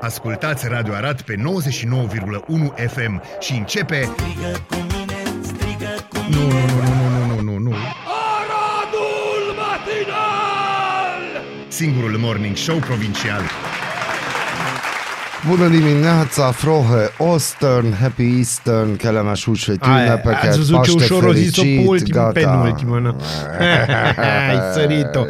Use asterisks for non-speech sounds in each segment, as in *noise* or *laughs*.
Ascultați Radio Arad pe 99,1 FM și începe... Strigă cu mine, strigă cu Nu, mine nu, nu, nu, nu, nu, nu, nu. Aradul matinal! Singurul morning show provincial. Bună dimineața, Frohe, Ostern, Happy Eastern, Kellemes húsvéti Aia, ünnepeket, ați văzut ce Paște ușor o zis-o pe fericit, ultimul, gata. penultimul, nu? *laughs* Ai sărit-o.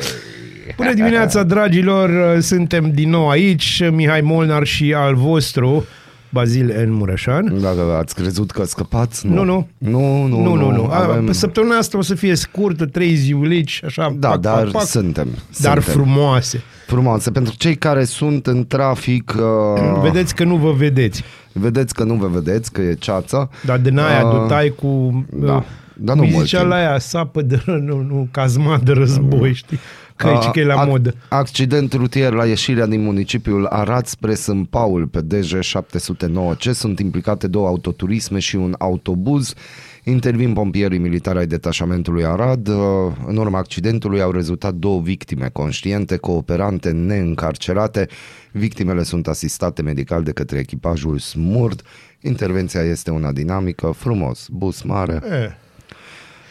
Bună dimineața, *laughs* dragilor! Suntem din nou aici, Mihai Molnar și al vostru, Bazil N. Mureșan. Dacă ați crezut că scăpați, nu. Nu, nu. Nu, nu, Nu, nu, nu. Avem... Avem... Săptămâna asta o să fie scurtă, trei ziulici, așa, Da, pac, dar pac, pac, suntem. dar suntem. frumoase. Frumoase. Pentru cei care sunt în trafic, uh, *clears throat* Vedeți că nu vă vedeți. vedeți că nu vă vedeți, că e ceața. Dar din aia Ah, dutai cu... da. uh, Dar nu cum mult zicea timp. la aia, sapă de... ră- Nu, nu, cazma de război, știi? Că, uh, că e la ac- modă. Accident rutier la ieșirea din municipiul Arad spre Sânt Paul pe DG 709C. Sunt implicate două autoturisme și un autobuz. Intervin pompierii militari ai detașamentului Arad. Uh, În urma accidentului au rezultat două victime conștiente, cooperante, neîncarcerate. Victimele sunt asistate medical de către echipajul SMURD. Intervenția este una dinamică, frumos, bus mare. E.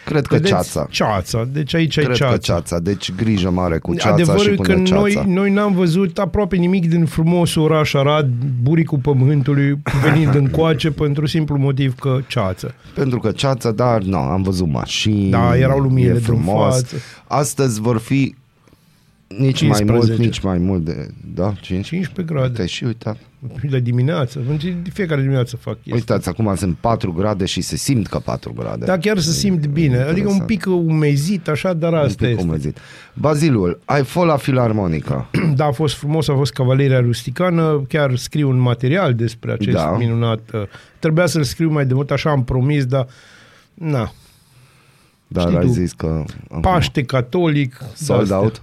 Cred că Vedeți? ceața. Ceața, deci aici ai Cred ceața. că ceața, deci grijă mare cu ceața Adevărul și e până că ceața. noi, noi n-am văzut aproape nimic din frumosul oraș Arad, buricul pământului, venind *laughs* încoace pentru simplu motiv că ceață. Pentru că ceața, dar nu, am văzut mașini. Da, erau luminile e din frumos. față. Astăzi vor fi nici 15. mai mult, nici mai mult de, da, 5. 15 grade. Uite, și uitați, De dimineață. În fiecare dimineață fac chestii. uitați, acum sunt 4 grade și se simt că 4 grade. Da, chiar să simt bine. Adică un Interesant. pic umezit, așa, dar Un asta pic este. umezit. Bazilul, ai fost la filarmonica. *clears throat* Da, a fost frumos, a fost Cavaleria Rusticană, chiar scriu un material despre acest Da. minunat. uh, Trebuia să-l scriu mai de mult, așa am promis, dar na, Dar Știi ai tu, zis că... acum- Paște catolic. Sold de-astea. out?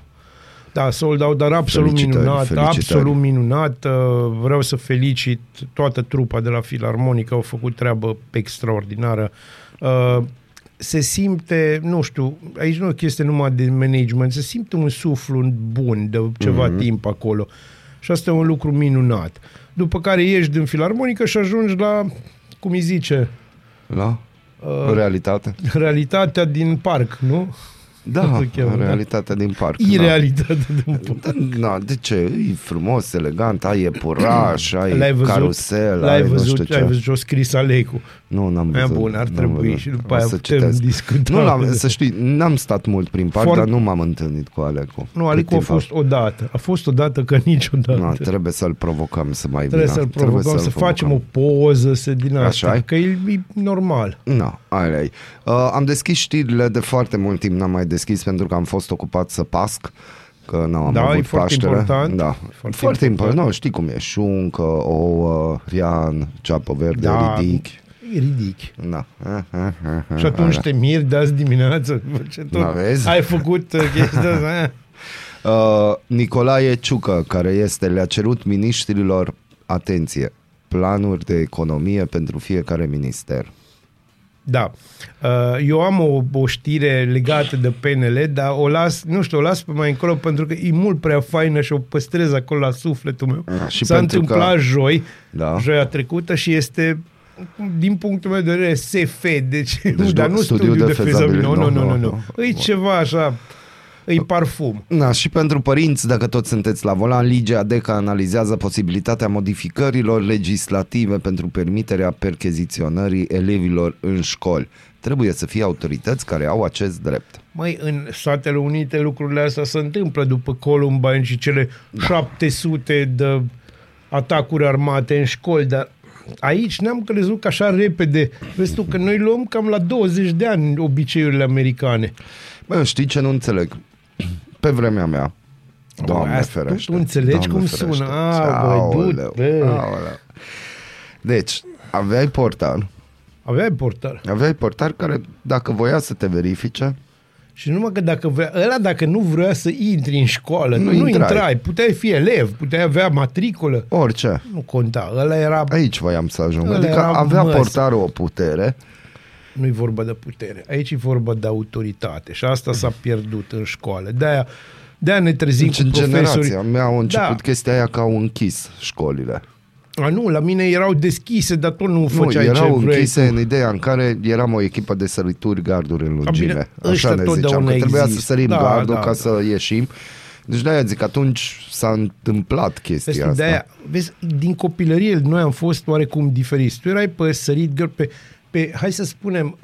Da, sold out, dar absolut Felicitări, minunat, felicitări. absolut minunat. Uh, Vreau să felicit toată trupa de la Filarmonică, au făcut treabă extraordinară. Uh, Se simte, nu știu, aici nu e o chestie numai de management, se simte un suflu bun de ceva Mhm. mm-hmm. timp acolo. Și asta e un lucru minunat. După care ieși din Filarmonică și ajungi la, cum îi zice, La? Realitate? realitatea din parc, nu? Da, Cum se cheamă, da? realitatea din parc. da. Irealitatea din parc. Da, na, de ce? E frumos, elegant, ai epuraș, ai L-ai văzut, carusel, l-ai ai nu văzut, știu ce. ai văzut ce-o scris Alecu. Nu, n-am Aia văzut. bun, ar n-am trebui văzut. și după O aia să putem citesc. discuta. Nu l-am, să știi, n-am stat mult prin parc, Foarte- dar nu m-am întâlnit cu Alecu. Nu, Cât Alecu a timp fost odată. A fost odată ca *laughs* niciodată. Nu, trebuie să-l provocăm să mai Trebuie vină. să-l provocăm, să să-l facem o provocăm. poză, să din asta. Așa-i? Că e, e normal. Nu, alea uh, Am deschis știrile de foarte mult timp, n-am mai deschis pentru că am fost ocupat să pasc că nu am Da, avut e foarte Paștele. important. Da, Foarte foarte, foarte important. important. Nu, știi cum e, șuncă, ouă, rian, ceapă verde, Da, ridic. E ridic. Da. *laughs* Și atunci te miri de azi dimineață. Ce tot Da, vezi? ai făcut uh, chestia asta. *laughs* Uh, Nicolae Ciucă, care este, le-a cerut miniștrilor, atenție, planuri de economie pentru fiecare minister. Da. Uh, Eu am o, o știre legată de PNL, dar o las, nu știu, o las pe mai încolo pentru că e mult prea faină și o păstrez acolo la sufletul meu. Da, și S-a pentru întâmplat că- joi, Da. joia trecută și este din punctul meu de vedere SF, deci, deci nu, nu dar nu studiu studiu de de fezabilitate. Nu, nu, fezabilitate. nu, nu, Nu, nu. E ceva așa, e parfum. Da, și pentru părinți, dacă toți sunteți la volan, Ligia Adeca analizează posibilitatea modificărilor legislative pentru permiterea percheziționării elevilor în școli. Trebuie să fie autorități care au acest drept. Măi, în Statele Unite lucrurile astea se întâmplă după Columbine și cele da. 700 de atacuri armate în școli, dar aici ne-am crezut că așa repede. Vezi tu că noi luăm cam la 20 de ani obiceiurile americane. Bă, știi ce nu înțeleg? Pe vremea mea, Doamne asta- ferește. tu- tu înțelegi cum sună. A, băi, du-te, Aoleu, bă. aoleu. Deci, aveai portal, Aveai portar. aveai portal care, dacă voia să te verifice, Și numai că dacă vrea, ăla dacă nu vrea să intri în școală, nu, Nu nu intrai. intrai. Puteai fi elev, puteai avea matriculă. orice, Nu conta. Ăla era... aici voiam să ajung. Ăla Adică era avea măs. portarul o putere, Nu-i vorba de putere. Aici e vorba de autoritate. Și asta s-a pierdut în școală. De-aia De-aia ne trezim Deci cu în profesori. generația mea au început Da. chestia aia că au închis școlile. A, nu, la mine erau deschise, dar tot nu Nu, făceai erau ce vrei. închise în ideea în care eram o echipă de sărituri garduri în lungime. bine, Așa ăștia ne ziceam, totdeauna că trebuia să există. sărim Da, gardul da, ca da. să ieșim. Deci de-aia zic, atunci s-a întâmplat chestia Vezi, asta. de-aia, vezi, din copilărie noi am fost oarecum diferiți. Tu erai pe sărit găr, pe, pe, hai să spunem,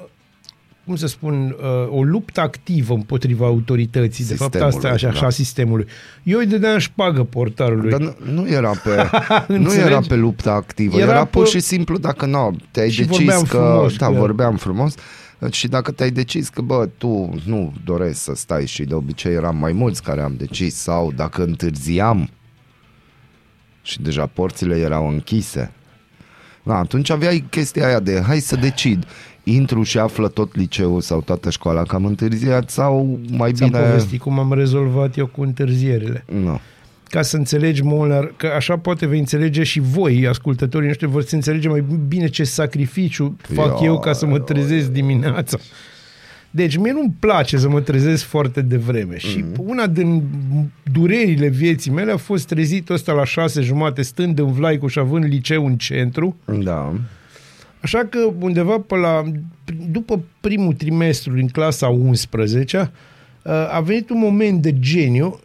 cum să spun, uh, o luptă activă împotriva autorității. De fapt, asta e Sistemului, așa, da. așa sistemului. Eu îi dădeam șpagă portarului. Dar nu, nu era pe *laughs* nu Înțelegi? era pe lupta activă, Era era, era pe- pur și simplu dacă nu, te-ai Și decis vorbeam că frumos da, cu el. vorbeam frumos și dacă te-ai decis că bă, tu nu doresc să stai și de obicei eram mai mulți care am decis sau dacă întârziam și deja porțile erau închise. Da, atunci aveai chestia aia de hai să decid intru și află tot liceul sau toată școala că am întârziat sau mai Ți-am bine... povestit cum am rezolvat eu cu întârzierile. Nu. Ca să înțelegi, Molnar, că așa poate vei înțelege și voi, ascultătorii noștri, vor să înțelege mai bine ce sacrificiu fac Ia, eu ca să mă trezesc dimineața. Deci mie nu-mi place să mă trezesc foarte devreme și una din durerile vieții mele a fost trezit ăsta la șase jumate stând în Vlaicu și având liceu în centru, Da. Așa că undeva pe la, după primul trimestru din clasa 11 a venit un moment de geniu.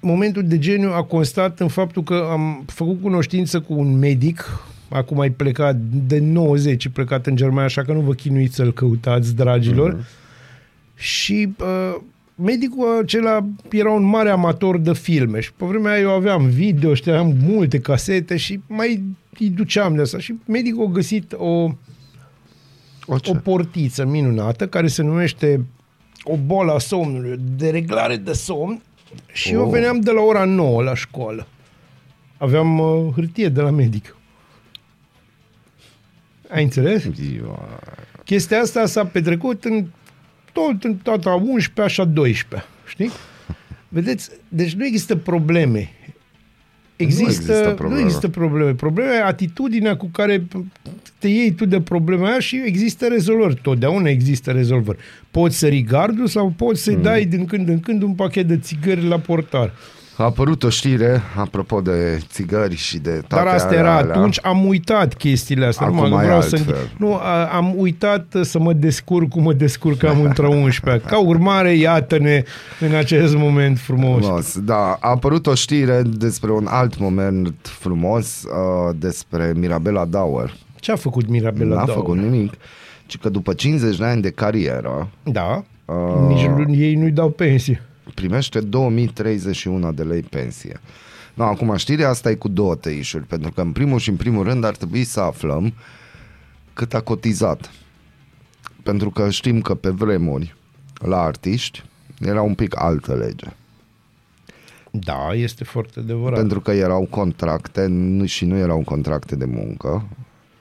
Momentul de geniu a constat în faptul că am făcut cunoștință cu un medic, acum ai plecat de 90, e plecat în Germania, așa că nu vă chinuiți să-l căutați, dragilor. Mhm. Și uh, medicul acela era un mare amator de filme și pe vremea aia eu aveam video, știam multe casete și mai îi duceam de asta. Și medicul a găsit o, O ce? o portiță minunată care se numește o boală a somnului, de reglare de somn și oh. eu Oh. veneam de la ora 9 la școală. Aveam uh, hârtie de la medic. Ai înțeles? Ia. Chestia asta s-a petrecut în tot în toată a 11 așa 12, știi? Vedeți? Deci nu există probleme. Există, nu există există, probleme. nu există probleme. Problema e atitudinea cu care te iei tu de problema aia și există rezolvări. Totdeauna există rezolvări. Poți sări gardul sau poți să-i mm. dai din când în când un pachet de țigări la portar. A apărut o știre, apropo de țigări și de toate Dar asta alea, era alea. atunci, am uitat chestiile astea. Acum Numai că e vreau să... altfel. Nu, a, am uitat să mă descurc cum mă descurcam *laughs* între 11 Ca urmare, iată-ne în acest moment frumos. Frumos, da. A apărut o știre despre un alt moment frumos, uh, despre Mirabela Dauer. Ce a făcut Mirabela N-a Daur? făcut nimic, ci că după 50 de ani de carieră Da. Uh. Nici lu- ei nu-i dau pensie. Primește 2031 de lei pensie. No, acum știrea asta e cu două tăișuri, pentru că în primul și în primul rând ar trebui să aflăm cât a cotizat. Pentru că știm că pe vremuri la artiști era un pic altă lege. Da, este foarte adevărat. Pentru că erau contracte nu- și nu erau contracte de muncă,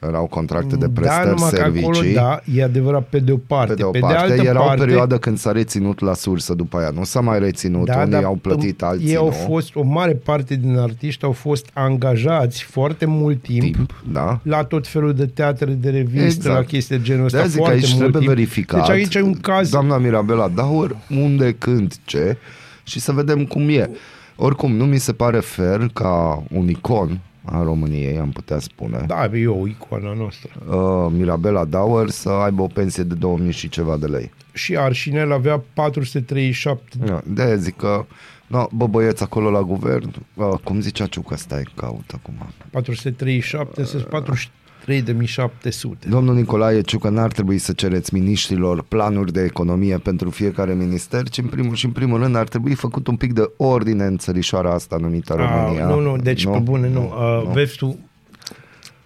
erau contracte de da, prestări numai că servicii. acolo, da, e adevărat pe de o parte. Pe de o pe parte, de altă era parte, o perioadă când s-a reținut la sursă după aia. Nu s-a mai reținut, da, unii dar au plătit, în- alții ei au nu. fost, o mare parte din artiști au fost angajați foarte mult timp, timp, da. la tot felul de teatre, de revistă, Exact. la chestii de genul ăsta. De-aia zic că foarte aici mult trebuie timp. verificat. Deci aici e un caz... Doamna Mirabela Daur, unde, când, ce și să vedem cum e. Oricum, nu mi se pare fair ca un icon a României, am putea spune. Da, e o icoană noastră. Uh, Mirabela Dauer să aibă o pensie de 2000 și ceva de lei. Și Arșinel avea 437. Da, de zic că No, bă, băieți, acolo la guvern, uh, cum zicea Ciucă, stai, caut acum. 437, uh, 43 3700. Domnul Nicolae Ciucă, n-ar trebui să cereți miniștrilor planuri de economie pentru fiecare minister, ci în primul și în primul rând ar trebui făcut un pic de ordine în țărișoara asta numită ah, România. A, nu, nu, deci nu? pe bune, nu. nu, uh, nu. Vezi tu,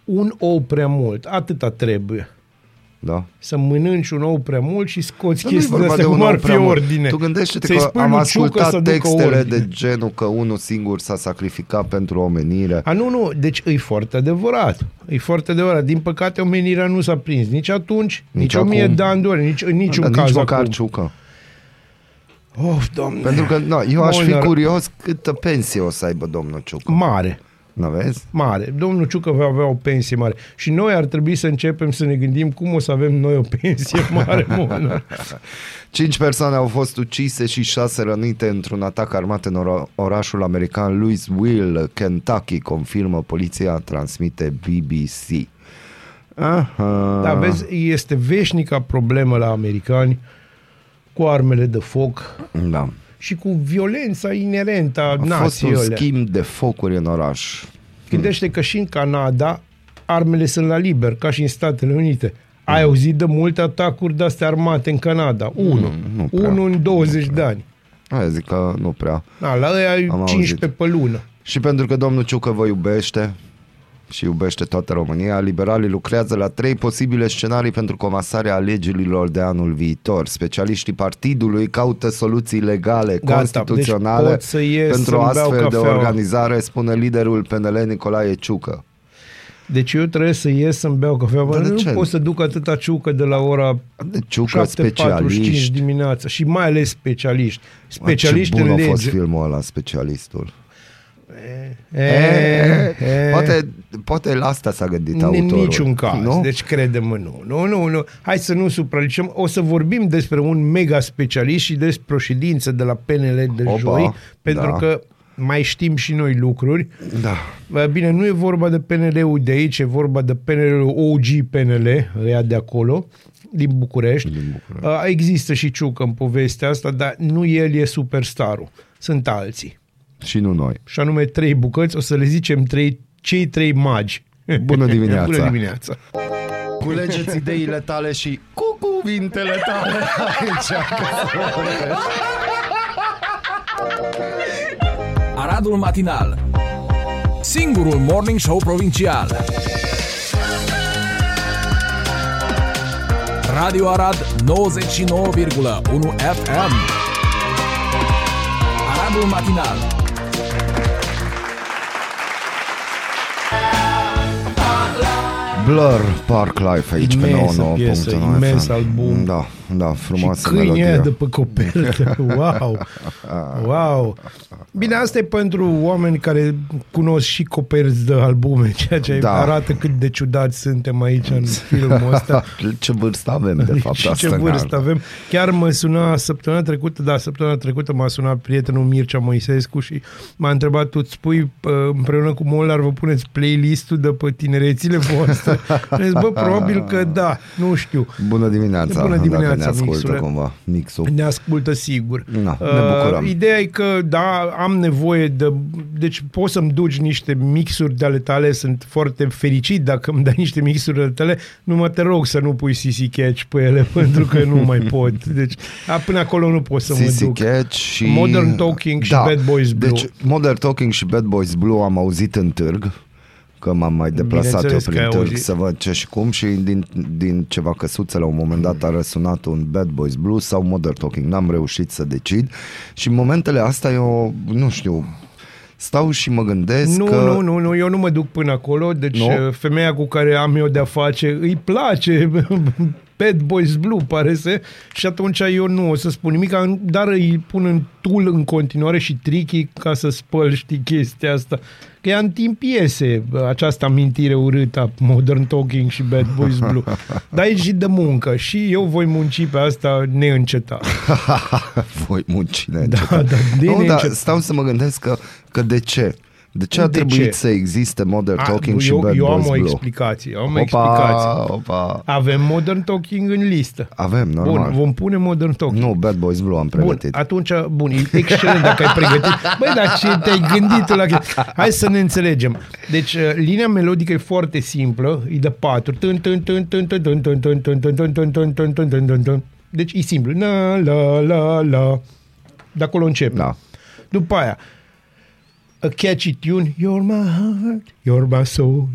un ou prea mult, atâta trebuie. Da. Să mănânci un ou prea mult și scoți Dar nu e chestiile vorba astea de un cum ar ou fi prea mult. ordine. Tu gândește-te Să-i că spui am lui Ciucă să ascultat ducă textele ordine. de genul că unul singur s-a sacrificat pentru omenire. A, nu, nu, deci e foarte adevărat. E foarte adevărat. Din păcate, omenirea nu s-a prins nici atunci, nici, Nici o mie acum. de ani de ori, nici în niciun Dar caz nici măcar acum. Ciucă. Of, doamne. Pentru că no, eu aș fi Molnar- curios câtă pensie o să aibă domnul Ciucă. Mare. Nu vezi? Mare. Domnul Ciucă va avea o pensie mare. Și noi ar trebui să începem să ne gândim cum o să avem noi o pensie *laughs* mare. mă. Cinci persoane au fost ucise și șase rănite într-un atac armat în ora- orașul american Louisville, Kentucky, confirmă poliția, transmite BBC. Aha. Da, vezi, este veșnica problemă la americani cu armele de foc Da. Și cu violența inerentă a A fost nației un alea. schimb de focuri în oraș. Gândește că și în Canada armele sunt la liber, ca și în Statele Unite. Ai auzit de multe atacuri de-astea armate în Canada? Unu. Mm, nu prea. Unu în 20 de ani. Aia zic că nu prea. Da, la ăia ai Am 15 pe lună. Și pentru că domnul Ciucă vă iubește și iubește toată România, liberalii lucrează la trei posibile scenarii pentru comasarea alegerilor de anul viitor. Specialiștii partidului caută soluții legale, Gata, constituționale deci pot să ies pentru să-mi beau astfel de cafeaua. organizare, spune liderul PNL Nicolae Ciucă. Deci eu trebuie să ies să-mi beau cafea. Bă, Dar de nu ce? pot să duc atâta ciucă de la ora De Ciucă 7.45 specialiști. dimineața și mai ales specialiști. Mă, Specialiști ce bun în a fost lege. filmul ăla, specialistul. E, e, Poate, poate la asta s-a gândit În autorul. niciun caz. Nu? Deci credem nu. Nu, nu, nu. Hai să nu supralicem. O să vorbim despre un mega specialist și despre o ședință de la PNL de Opa, joi, pentru da. că mai știm și noi lucruri. Da. Bă, Bine, nu e vorba de PNL-ul de aici, e vorba de PNL-ul OG PNL, ăia de acolo, din București. Din București. Uh, Există și Ciucă în povestea asta, dar nu el e superstarul. Sunt alții. Și nu noi. Și anume trei bucăți, o să le zicem trei, cei trei magi. Bună *laughs* dimineața. Bună dimineața! Culegeți ideile tale și cu cuvintele tale aici. Aradul Matinal Singurul Morning Show Provincial Radio Arad 99,1 FM Aradul Matinal Blur Park Life aici Imensă pe 99.9 piesă, FM. imens album. Da, da, frumoasă și câinii aia melodie. de pe copertă. *laughs* Wow! Wow! Bine, asta e pentru oameni care cunosc și coperți de albume, ceea ce Da. arată cât de ciudați suntem aici în filmul ăsta. *laughs* Ce vârstă avem, de fapt, și asta ce ne vârstă arată. avem. Chiar mă suna săptămâna trecută, da, săptămâna trecută m-a sunat prietenul Mircea Moisescu și m-a întrebat, tu îți spui uh, împreună cu Molnar, vă puneți playlist-ul de pe tinerețile voastre? *laughs* Și zis, bă, probabil că da, nu știu. Bună dimineața, Bună dacă dimineața, ne ascultă mixule. cumva mixul. Ne ascultă sigur. Na, ne bucurăm. Uh, ideea e că, da, am nevoie de... Deci poți să-mi duci niște mixuri de ale tale, sunt foarte fericit dacă îmi dai niște mixuri de ale tale, numai te rog să nu pui CC Catch pe ele, *laughs* pentru că nu mai pot. Deci, a, până acolo nu pot să mă CC duc. Catch și... Modern Talking și Bad Boys Blue. Deci, Modern Talking și Bad Boys Blue am auzit în târg, că m-am mai deplasat eu Bineînțeles că prin ai târg auzit. să văd ce și cum și din, din ceva căsuțe la un moment dat a răsunat un Bad Boys Blue sau Modern Talking. N-am reușit să decid și în momentele astea eu, nu știu, stau și mă gândesc Nu, că... nu, nu, nu, eu nu mă duc până acolo, deci Nu? nu? femeia cu care am eu de-a face îi place *laughs* Bad Boys Blue, pare să, și atunci eu nu o să spun nimic, dar îi pun în tool în continuare și tricky ca să spăl, știi, chestia asta. Că ea în timp iese această amintire urâtă a Modern Talking și Bad Boys Blue. *laughs* Dar e și de muncă și eu voi munci pe asta neîncetat. *laughs* Voi munci Da, neîncetat. da, de nu, dar neîncetat. stau să mă gândesc că, Că de ce? De ce a de trebuit ce? să existe Modern a, Talking a, și Bad Eu am Boys o Blue? explicație. Am opa, explicație. Opa. Avem Modern Talking în listă. Avem, normal. Bun, vom pune Modern Talking. Nu, Bad Boys Blue am pregătit. Bun, atunci, bun, e excelent dacă ai pregătit. Băi, dar ce te-ai gândit la Hai să ne înțelegem. Deci, linia melodică e foarte simplă, e de patru. Deci e simplu. La, la, la, la. De acolo începe. Da. După aia, a catchy tune, You're my heart, you're my soul.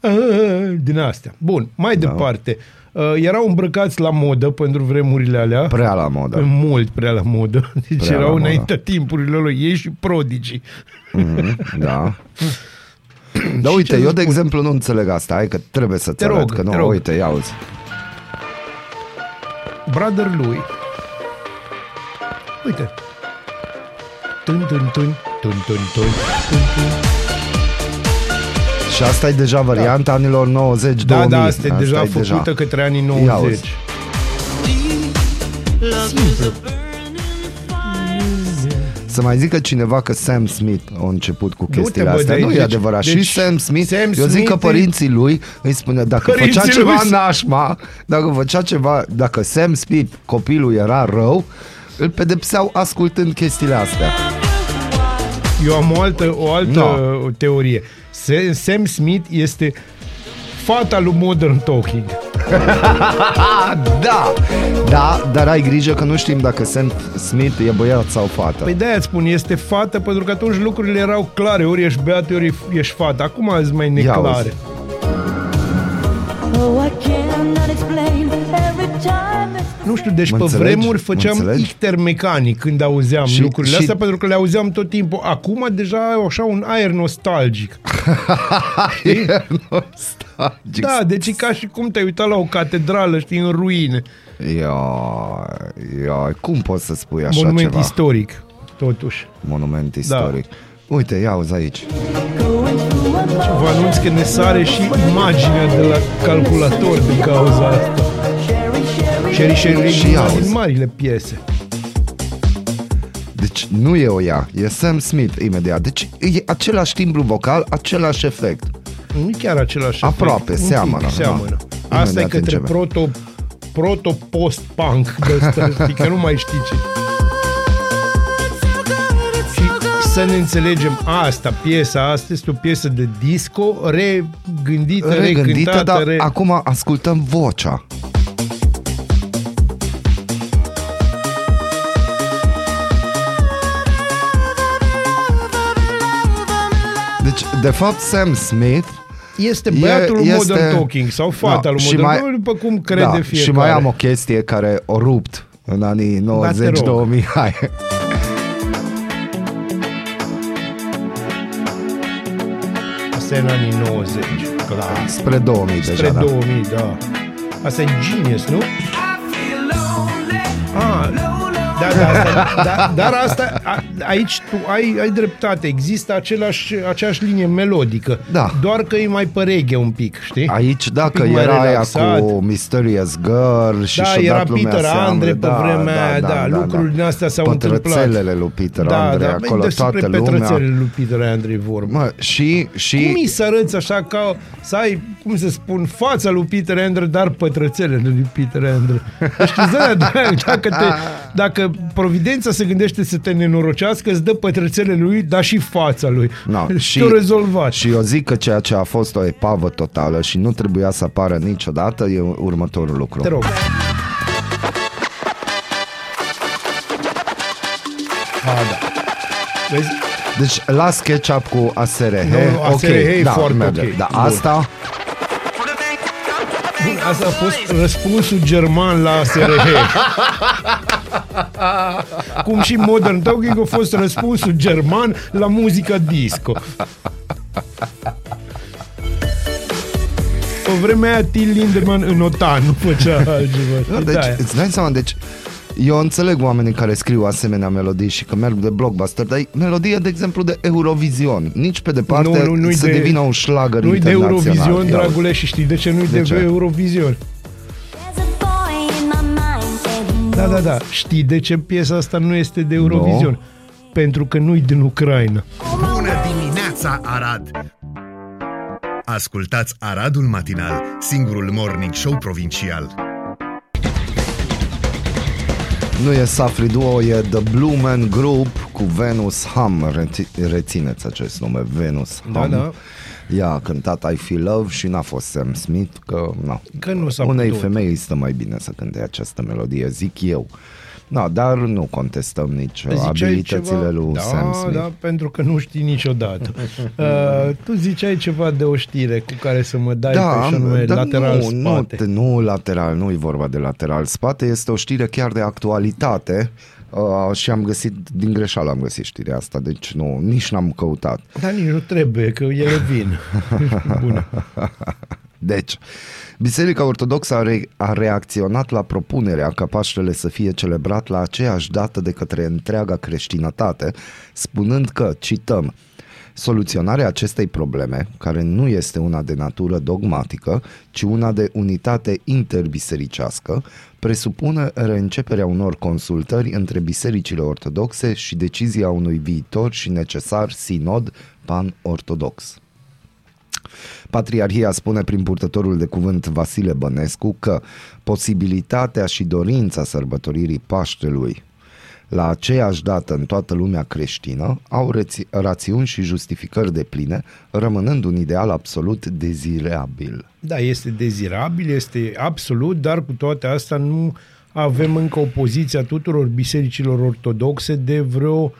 Ah, din astea. Bun, mai Da. departe. Uh, erau îmbrăcați la modă pentru vremurile alea. Prea la modă. Mult prea la modă. *laughs* Deci Prea la erau modă. înaintea timpurilor lor. Ei și prodigii. Mhm, da. *coughs* Dar uite, ce eu să de spun? exemplu nu înțeleg asta, hai că trebuie să-ți Te arăt, rog, că nu, te rog. uite, ia uzi. Brother lui. Uite. Tân, tân, tân, tân, tân, tân, tân, tân. Și asta e deja varianta anilor 90 Da, 2000. da, asta e deja făcută către anii 90. Ia uzi. Să mai zică cineva că Sam Smith a început cu Du-te, chestiile bă, astea. de Nu aici. e Deci- adevărat. deci și Sam Smith, Sam eu zic Smith că e- părinții lui îi spune dacă Părinții făcea lui ceva sunt- nașma, dacă făcea ceva, dacă Sam Smith, copilul era rău, îl pedepseau ascultând chestiile astea. Eu am o altă, o altă No. teorie. Se- Sam Smith este fata lui Modern Talking. Ah, *laughs* da! Da, dar ai grijă că nu știm dacă Sam Smith e băiat sau fată. Păi de-aia îți spun, este fată pentru că atunci lucrurile erau clare, ori ești beat, ori ești fată. Acum sunt mai neclare. Oh, I cannot explain every time it's Nu știu, deci Mă pe înțelegi? vremuri Mă făceam înțelegi? icter mecanic când auzeam Și- lucrurile și- astea, pentru că le auzeam tot timpul. Acum deja au așa un aer nostalgic. *laughs* E nostalgic. Da, deci e ca și cum te-ai uitat la o catedrală, știi, în ruine. Ia, ia, cum poți să spui așa Monument ceva? istoric, totuși. Monument istoric. Uite, ia uzi aici. going through a Și vă anunț că ne sare și imaginea de la calculator din cauza asta. Cherry, cherry, Sherry Sherry Și e una auzi. din marile piese. Deci nu e o ea, e Sam Smith imediat. Deci e același timbru vocal, același efect. Nu e chiar același Aproape, efect. Un seamănă, pic, seamănă. da. Asta e Imediat către începe. proto proto-post-punk de ăsta, *laughs* știi, că nu mai știi ce. Și să ne înțelegem, asta, piesa asta este o piesă de disco regândită, Regândită, recântată, dar re... acum ascultăm vocea. De fapt, Sam Smith Este băiatul lui e- Modern Talking sau fata lui și Modern Talking, după cum crede da, fiecare. Și mai am o chestie care o rupt în anii Da, te rog. 90-2000. Hai. Asta e în anii 90, clar. Spre 2000 Spre deja, da. 2000, da. Asta e Genius, nu? Ah, da, da, asta, da, dar asta, a, aici tu ai, ai dreptate, există același, aceeași linie melodică, Da. doar că e mai pe reggae un pic, știi? Aici, dacă pic mai era aia relaxat. cu Mysterious Girl și Da, și-a era dat lumea Peter seama, Andre pe vremea aia, da, lucruri din astea s-au întâmplat. Pătrățelele lui Peter da, Andre, da, acolo despre toată lumea. petrățelele lui Peter Andre e vorba. Mă, și, și Cum e să arăți așa ca să ai, cum să spun, fața lui Peter Andre, dar pătrățelele lui Peter Andre. Știi, da, da, dacă, te, dacă providența se gândește să te nenorocească, îți dă pătrățelele lui, dar și fața lui. No, *laughs* și te-o rezolvat. Și eu zic că ceea ce a fost o epavă totală și nu trebuia să apară niciodată e următorul lucru. Te rog. A, da. Vezi? Deci la SketchUp cu ASRH, Nu, nu, ASRH e da, foarte merge. ok. Da, Bun. asta, Bun, asta a fost răspunsul german la SRH. Cum și Modern Talking a fost răspunsul german la muzica disco. Pe vremea aia, Till Lindemann în OTAN nu făcea altceva. Da, știi? deci, De-aia. îți dai seama, deci eu înțeleg oamenii care scriu asemenea melodii și că merg de blockbuster, dar e melodie, de exemplu, de Eurovision. Nici pe departe Nu, nu, nu-i să de- devină un șlagăr Nu-i de internațional. Eurovision, Ia dragule, și știi de ce nu-i de, De ce? Eurovision? There's a boy in my mind and he Da, knows da, da. Știi de ce piesa asta nu este de Eurovision? Pentru că nu-i din Ucraina. Bună dimineața, Arad! Ascultați Aradul Matinal, singurul morning show provincial. Nu e Safri Duo, e The Blue Man Group cu Venus Hum. Reti- rețineți acest nume, Venus Da, Hum. da. Ea a cântat I Feel Love și n-a fost Sam Smith, că, na, Că nu s-a unei putut. femei îi stă mai bine să cânte această melodie, zic eu. Na, dar nu contestăm nici Ziceai abilitățile ceva? lui da, Sam Smith. Da, pentru că nu știi niciodată. *laughs* uh, tu ziceai ceva de o știre cu care să mă dai Da, pe și anume dar lateral nu, spate. Nu, nu lateral, nu e vorba de lateral spate, este o știre chiar de actualitate uh, și am găsit, din greșeală am găsit știrea asta, deci nu, nici n-am căutat. Dar nici nu trebuie, că ele vin. *laughs* Bună. Deci, Biserica Ortodoxă a, re- a reacționat la propunerea ca Paștele să fie celebrat la aceeași dată de către întreaga creștinătate, spunând că, cităm, Soluționarea acestei probleme, care nu este una de natură dogmatică, ci una de unitate interbisericească, presupune reînceperea unor consultări între bisericile ortodoxe și decizia unui viitor și necesar sinod pan-ortodox. Patriarhia spune prin purtătorul de cuvânt Vasile Bănescu că posibilitatea și dorința sărbătoririi Paștelui la aceeași dată în toată lumea creștină au reți- rațiuni și justificări de pline, rămânând un ideal absolut dezirabil. Da, este dezirabil, este absolut, dar cu toate astea nu avem încă o poziție a tuturor bisericilor ortodoxe de vreo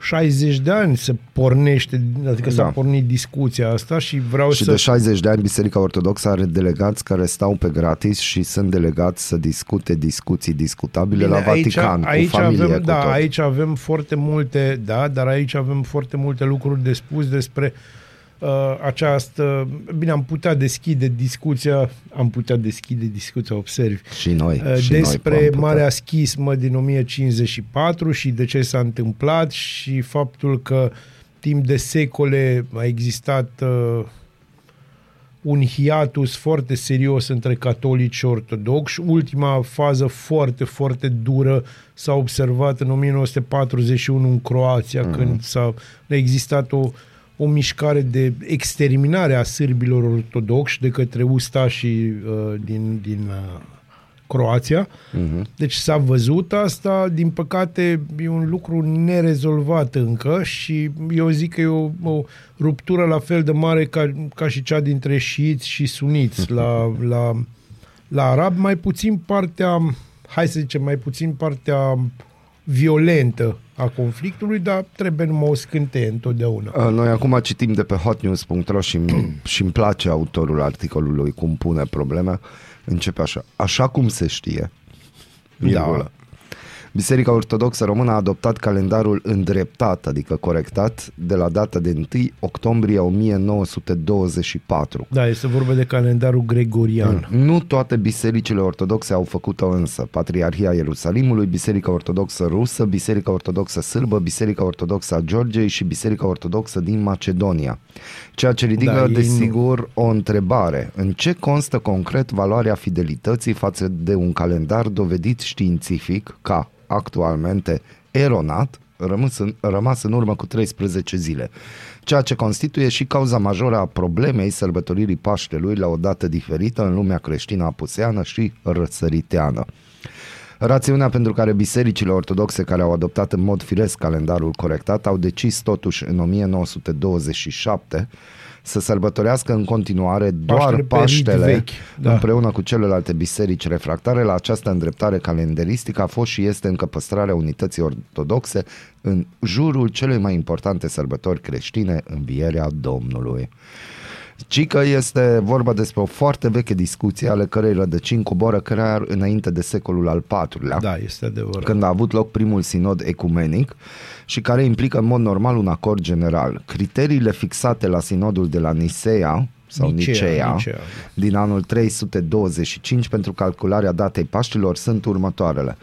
60 de ani să pornește, adică da. Da. s-a pornit discuția asta și vreau Și să... de 60 de ani Biserica Ortodoxă are delegați care stau pe gratis și sunt delegați să discute discuții discutabile la Vatican, aici cu familie, avem, cu da, tot. aici avem foarte multe, da, dar aici avem foarte multe lucruri de spus despre uh, această, bine, am putea deschide discuția, am putea deschide discuția, observi, Și noi. uh, și despre noi am putea. Marea Schismă din 1054 și de ce s-a întâmplat și faptul că timp de secole a existat uh, un hiatus foarte serios între catolici și ortodoxi. Ultima fază foarte, foarte dură s-a observat în 1941 în Croația, mm. când s-a a existat o, o mișcare de exterminare a sârbilor ortodoxi de către ustașii uh, din, din uh, Croația. Uh-huh. Deci s-a văzut asta, din păcate e un lucru nerezolvat încă și eu zic că e o, o ruptură la fel de mare ca, ca și cea dintre șiiți și suniți la, *laughs* la, la arab, mai puțin partea, hai să zicem, mai puțin partea violentă a conflictului, dar trebuie numai o scânteie întotdeauna. Uh, Noi acum citim de pe hotnews.ro și *clears throat* și îmi place autorul articolului cum pune problema. Începe așa. Așa cum se știe, virgulă, Da. Biserica Ortodoxă Română a adoptat calendarul îndreptat, adică corectat, de la data de 1 octombrie 1924. Da, este vorba de calendarul gregorian. Nu toate bisericile ortodoxe au făcut-o însă. Patriarhia Ierusalimului, Biserica Ortodoxă Rusă, Biserica Ortodoxă Sârbă, Biserica Ortodoxă a Georgiei și Biserica Ortodoxă din Macedonia. Ceea ce ridică, Da, ei desigur, o întrebare. În ce constă concret valoarea fidelității față de un calendar dovedit științific ca, actualmente, eronat, rămas în, rămas în urmă cu 13 zile, ceea ce constituie și cauza majoră a problemei sărbătoririi Paștelui la o dată diferită în lumea creștină apuseană și răsăriteană. Rațiunea pentru care bisericile ortodoxe care au adoptat în mod firesc calendarul corectat au decis totuși în 1927 să sărbătorească în continuare doar Paștele pe rit Paștele vechi, da. împreună cu celelalte biserici refractare la această îndreptare calendaristică a fost și este încă păstrarea unității ortodoxe în jurul celei mai importante sărbători creștine, învierea Domnului. Ci că este vorba despre o foarte veche discuție ale cărei rădăcini coboră chiar înainte de secolul al IV-lea Da, este adevărat. când a avut loc primul sinod ecumenic și care implică în mod normal un acord general. Criteriile fixate la sinodul de la Nicea sau Nicea, Nicea, Nicea, da. din anul 325 pentru calcularea datei Paștilor sunt următoarele.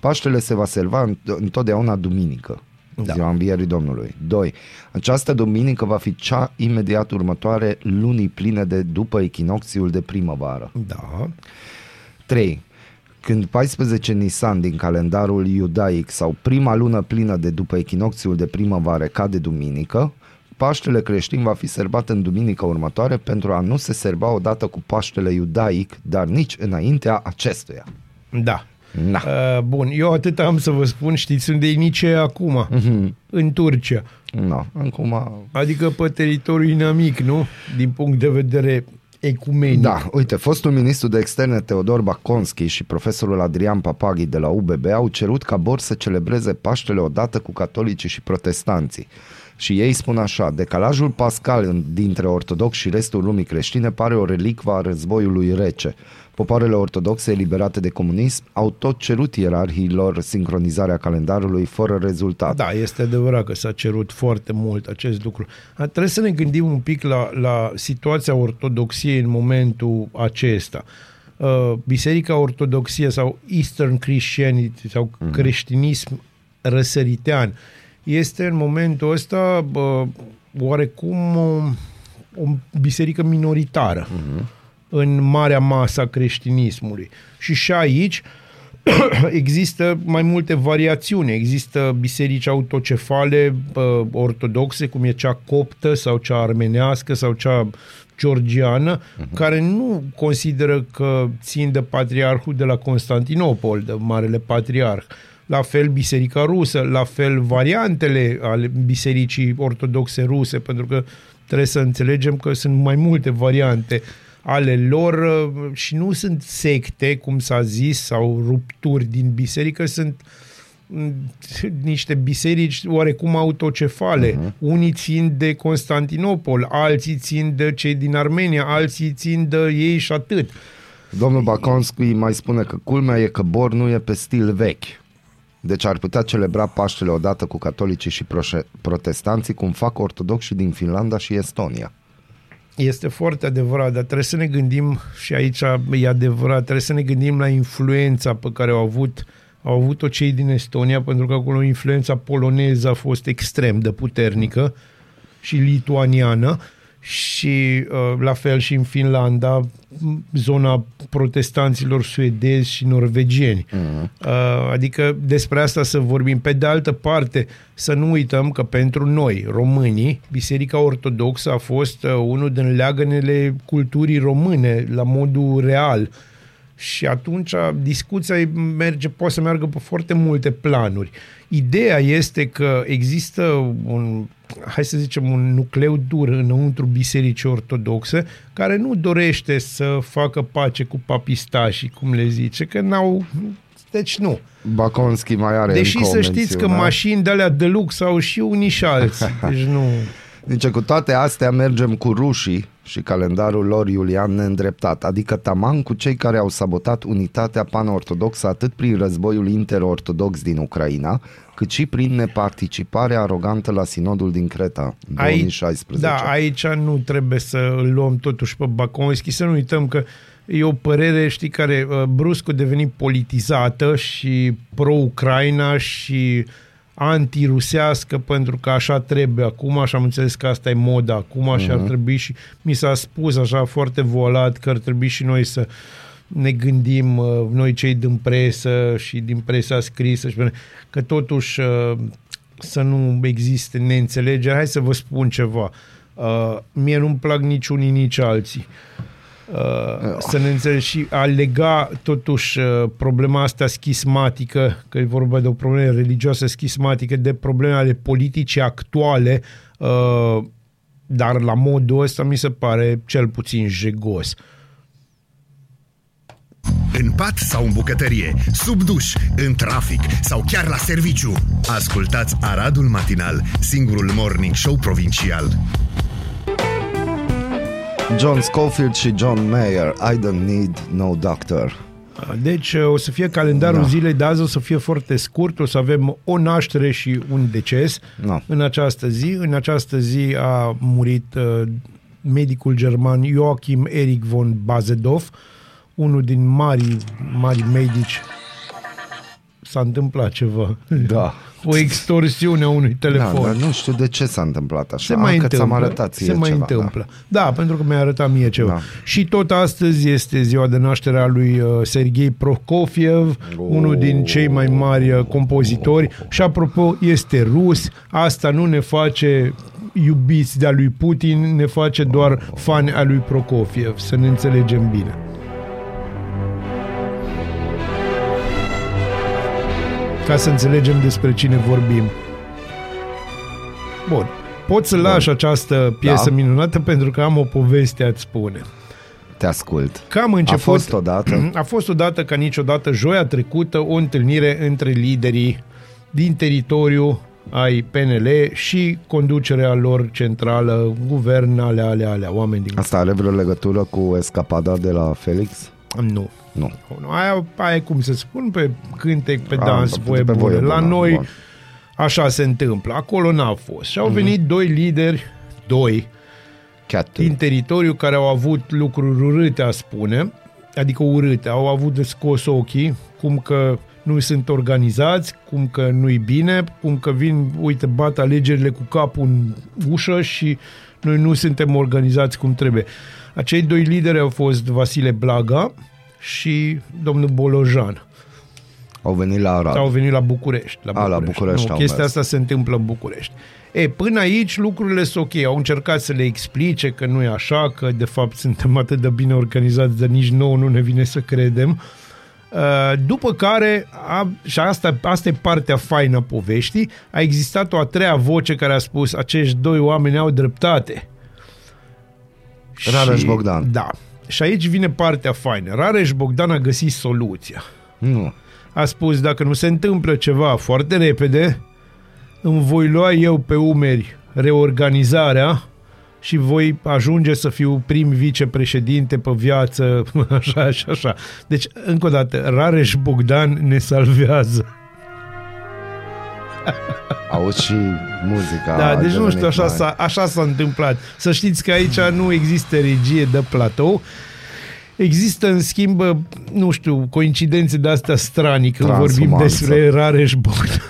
Paștele se va serva înt- întotdeauna duminică, Da. da. ziua învierii Domnului. 2. Această duminică va fi cea imediat următoare lunii pline de după echinocțiul de primăvară. Da. 3. Când 14 Nisan din calendarul iudaic sau prima lună plină de după echinocțiul de primăvară cade duminică, Paștele creștin va fi serbat în duminica următoare pentru a nu se serba odată cu Paștele iudaic, dar nici înaintea acestuia. Da. Na. Uh, bun, eu atât am să vă spun, știți unde e Nicea acum? Mhm. În Turcia. No, acum... Adică pe teritoriul inamic, nu? Din punct de vedere ecumenic. Da, uite, fostul ministru de externe Teodor Baconski și profesorul Adrian Papaghi de la UBB au cerut ca Bor să celebreze Paștele odată cu catolicii și protestanții. Și ei spun așa, decalajul pascal în- dintre ortodox și restul lumii creștine pare o relicvă a războiului rece. Popoarele ortodoxe eliberate de comunism au tot cerut ierarhiilor sincronizarea calendarului fără rezultat. Da, este adevărat că s-a cerut foarte mult acest lucru. Dar trebuie să ne gândim un pic la, la situația ortodoxiei în momentul acesta. Uh, Biserica Ortodoxie sau Eastern Christianity sau Mhm. creștinism răsăritean este în momentul ăsta uh, oarecum o, o biserică minoritară uh-huh. în marea masă a creștinismului. Și și aici *clears throat* există mai multe variațiuni. Există biserici autocefale uh, ortodoxe, cum e cea coptă sau cea armenească sau cea georgiană, uh-huh. care nu consideră că țin de patriarhul de la Constantinopol, de Marele Patriarh. La fel biserica rusă, la fel variantele ale bisericii ortodoxe ruse, pentru că trebuie să înțelegem că sunt mai multe variante ale lor uh, și nu sunt secte, cum s-a zis, sau rupturi din biserică, sunt mm, niște biserici oarecum autocefale. Uh-huh. Unii țin de Constantinopol, alții țin de cei din Armenia, alții țin de ei și atât. Domnul Baconski mai spune că culmea e că Bor nu e pe stil vechi. Deci ar putea celebra Paștele odată cu catolicii și proșe- protestanții, cum fac ortodoxii din Finlanda și Estonia. Este foarte adevărat, dar trebuie să ne gândim, și aici e adevărat, trebuie să ne gândim la influența pe care au avut au avut-o cei din Estonia, pentru că acolo influența poloneză a fost extrem de puternică și lituaniană și uh, la fel și în Finlanda, m, zona protestanților suedezi și norvegieni. Uh-huh. Uh, adică despre asta să vorbim. Pe de altă parte, să nu uităm că pentru noi, românii, Biserica Ortodoxă a fost uh, unul din leagănele culturii române la modul real. Și atunci discuția merge, poate să meargă pe foarte multe planuri. Ideea este că există un, hai să zicem, un nucleu dur înăuntru bisericii ortodoxe care nu dorește să facă pace cu papistașii, cum le zice, că n-au... Deci nu. Baconski mai are Deși încă o să știți că mențiune. mașini de alea de lux au și unii și alții. *laughs* Deci nu... Zice, cu toate astea mergem cu rușii și calendarul lor iulian neîndreptat, adică taman cu cei care au sabotat unitatea pan-ortodoxă atât prin războiul interortodox din Ucraina, cât și prin neparticiparea arogantă la sinodul din Creta în 2016. Da, aici nu trebuie să îl luăm totuși pe Baconski, să nu uităm că e o părere, știi, care uh, brusc a devenit politizată și pro-Ucraina și antirusească pentru că așa trebuie acum și am înțeles că asta e moda acum și ar trebui și mi s-a spus așa foarte voalat că ar trebui și noi să ne gândim uh, noi cei din presă și din presa scrisă și pe- că totuși uh, să nu existe neînțelegeri. Hai să vă spun ceva. Uh, mie nu-mi plac nici unii, nici alții. Uh, să ne înțelegi și a lega totuși uh, problema asta schismatică, că e vorba de o problemă religioasă schismatică, de probleme ale politicii actuale, uh, dar la modul ăsta mi se pare cel puțin jegos. În pat sau în bucătărie, sub duș, în trafic sau chiar la serviciu. Ascultați Aradul Matinal, singurul morning show provincial. John Scofield și John Mayer, I don't need no doctor. Deci uh, o să fie calendarul Da. da. zilei de azi, o să fie foarte scurt, o să avem o naștere și un deces Da. în această zi. În această zi a murit uh, medicul german Joachim Erich von Bazedov, unul din mari, mari medici. S-a întâmplat ceva. Da. *laughs* O extorsiune a unui Da, telefon. dar nu știu de ce s-a întâmplat așa. Se mai Ah, că întâmplă. ți-am arătat ție se mai ceva, întâmplă. Da. da, pentru că mi-a arătat mie ceva. Da. Da. Și tot astăzi este ziua de naștere a lui uh, Sergei Prokofiev, oh. unul din cei mai mari uh, compozitori. Și apropo, este rus. Asta nu ne face iubiți de-a lui Putin, ne face doar fani a lui Prokofiev, să ne înțelegem bine. Ca să înțelegem despre cine vorbim. Bun. Pot să lași această piesă Da. minunată pentru că am o poveste a-ți spune. Te ascult. Că am început... A fost odată. *clears throat* A fost odată ca niciodată joia trecută o întâlnire între liderii din teritoriu ai PNL și conducerea lor centrală, guvern, alea, alea, alea, oameni din... Asta are vreo legătură cu escapada de la Felix? Nu. Nu. Nu, Aia, aia e cum să spun, pe cântec, pe Ah, dans, pe- voie pe voie bună. La bună, noi bun. așa se întâmplă. Acolo n-a fost. Și au venit doi lideri, doi, Cat. din teritoriu care au avut lucruri urâte, a spune, adică urâte, au avut de scos ochii, cum că nu sunt organizați, cum că nu-i bine, cum că vin, uite, bat alegerile cu capul în ușă și noi nu suntem organizați cum trebuie. Acei doi lideri au fost Vasile Blaga și domnul Bolojan. Au venit la Arad. Au venit la București. La A, la București Nu, au chestia mers. asta se întâmplă în București. E, până aici lucrurile sunt ok. Au încercat să le explice că nu e așa, că de fapt suntem atât de bine organizați, dar nici nouă nu ne vine să credem. Uh, După care, a, și asta, asta e partea faină a poveștii, a existat o a treia voce care a spus acești doi oameni au dreptate. Rareș Și- Bogdan. Da. Și aici vine partea faină. Rareș Bogdan a găsit soluția Nu. a spus dacă nu se întâmplă ceva foarte repede, îmi voi lua eu pe umeri reorganizarea și voi ajunge să fiu prim vicepreședinte pe viață, *laughs* așa și așa. Deci, încă o dată, Rareș Bogdan ne salvează. *laughs* Auzi și muzica. Da, a deci nu devenit știu, așa mai- s-a, așa s-a întâmplat. Să știți că aici nu există regie de platou. Există, în schimb, nu știu, coincidențe de astea stranii când vorbim Transumanță. despre Rareș Bogdan.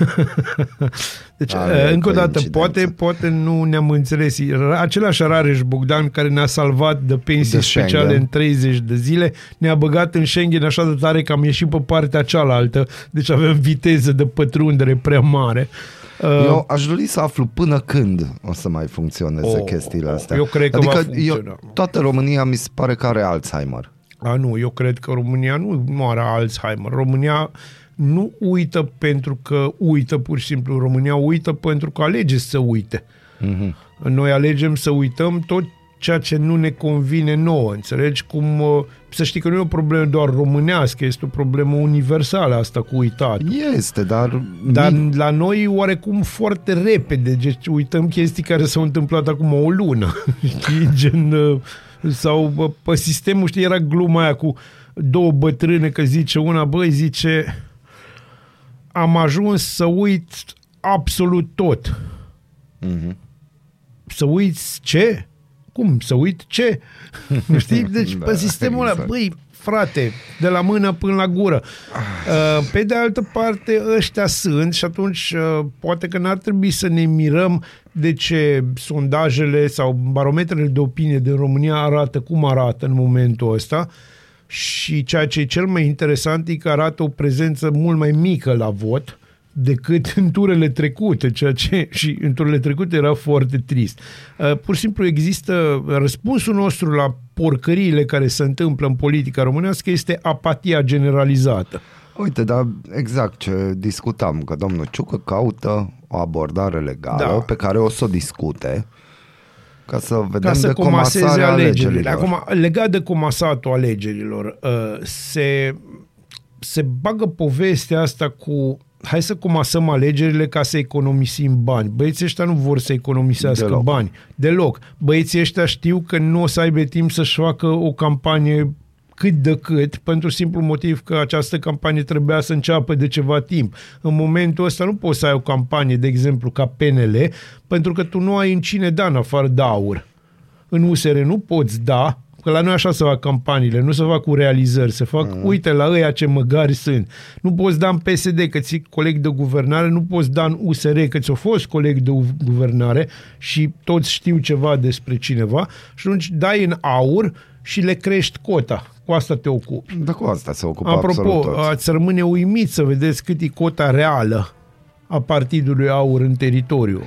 *laughs* Deci, Are încă o dată, coincidențe. poate, poate nu ne-am înțeles. Același Rareș Bogdan care ne-a salvat de pensii De speciale Schengen. în 30 de zile, ne-a băgat în Schengen așa de tare că am ieșit pe partea cealaltă, deci avem viteză de pătrundere prea mare. Uh, Eu aș dori să aflu până când o să mai funcționeze Oh, chestiile astea. eu cred că adică va funcționa. eu, toată România mi se pare că are Alzheimer. A, nu, eu cred că România nu, nu are Alzheimer. România nu uită pentru că uită pur și simplu. România uită pentru că alege să uite. Mhm. Noi alegem să uităm tot ceea ce nu ne convine nouă, înțelegi? Cum, uh, să știi că nu e o problemă doar românească, este o problemă universală asta cu uitat. Este, dar... Dar mi- la noi oarecum foarte repede, deci uităm chestii care s-au întâmplat acum o lună. *laughs* Știi, gen... uh, Sau bă, pe sistemul, știi, era gluma aia cu două bătrâne, că zice una, băi, zice, am ajuns să uit absolut tot. Mhm. Să uiți ce? Cum? Să uit ce? *laughs* Știi? Deci Da, pe sistemul ăla, exact. băi, frate, de la mână până la gură. Uh, Pe de altă parte, ăștia sunt și atunci uh, poate că n-ar trebui să ne mirăm de ce sondajele sau barometrele de opinie din România arată cum arată în momentul ăsta și ceea ce e cel mai interesant e că arată o prezență mult mai mică la vot decât în turele trecute, ceea ce și în turele trecute era foarte trist. Uh, Pur și simplu există răspunsul nostru la porcăriile care se întâmplă în politica românească este apatia generalizată. Uite, dar exact ce discutam, că domnul Ciucă caută o abordare legală Da. pe care o să o discute ca să vedem ca să de comaseze comasarea alegerile. alegerilor. Acum, legat de comasatul alegerilor, uh, se, se bagă povestea asta cu hai să comasăm alegerile ca să economisim bani. Băieții ăștia nu vor să economisească Deloc. bani. Deloc. Băieții ăștia știu că nu o să aibă timp să-și facă o campanie cât de cât, pentru simplu motiv că această campanie trebuia să înceapă de ceva timp. În momentul ăsta nu poți să ai o campanie, de exemplu, ca PNL, pentru că tu nu ai în cine da în afară de aur. În USR nu poți da, că la noi așa se fac campaniile, nu se fac cu realizări, se fac, mm. uite la ăia ce măgari sunt. Nu poți da în PSD că ți coleg de guvernare, nu poți da în USR că ți-a fost coleg de gu- guvernare și toți știu ceva despre cineva și atunci dai în aur și le crești cota. Cu asta te ocupi. Da, cu asta se ocupă absolut Apropo, toți. ați rămâne uimit să vedeți cât e cota reală a Partidului Aur în teritoriu.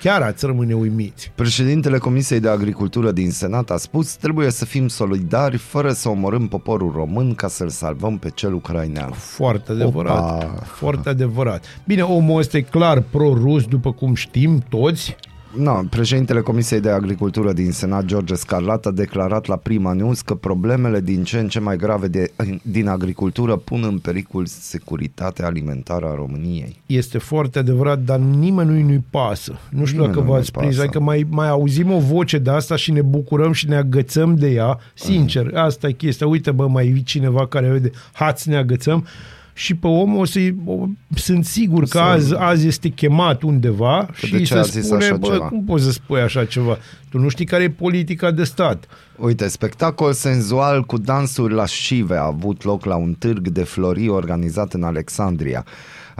Chiar ați rămâne uimiți. Președintele Comisiei de Agricultură din Senat a spus trebuie să fim solidari fără să omorâm poporul român ca să-l salvăm pe cel ucrainean. Foarte adevărat. Opa. Foarte adevărat. Bine, omul ăsta e clar pro-rus, după cum știm toți. No, președintele Comisiei de Agricultură din Senat, George Scarlat, a declarat la Prima News că problemele din ce în ce mai grave de, din agricultură pun în pericol securitatea alimentară a României. Este foarte adevărat, dar nimănui nu-i pasă. Nu știu Nimănui dacă v-ați nu-i prins, pasă. adică mai, mai auzim o voce de asta și ne bucurăm și ne agățăm de ea. Sincer, asta e chestia. Uite, bă, mai e cineva care vede, hați ne agățăm. Și pe om o să o, sunt sigur că azi, azi este chemat undeva și de ce să a zis spune, așa bă, ceva?" cum poți să spui așa ceva? Tu nu știi care e politica de stat. Uite, spectacol senzual cu dansuri la șive a avut loc la un târg de flori organizat în Alexandria.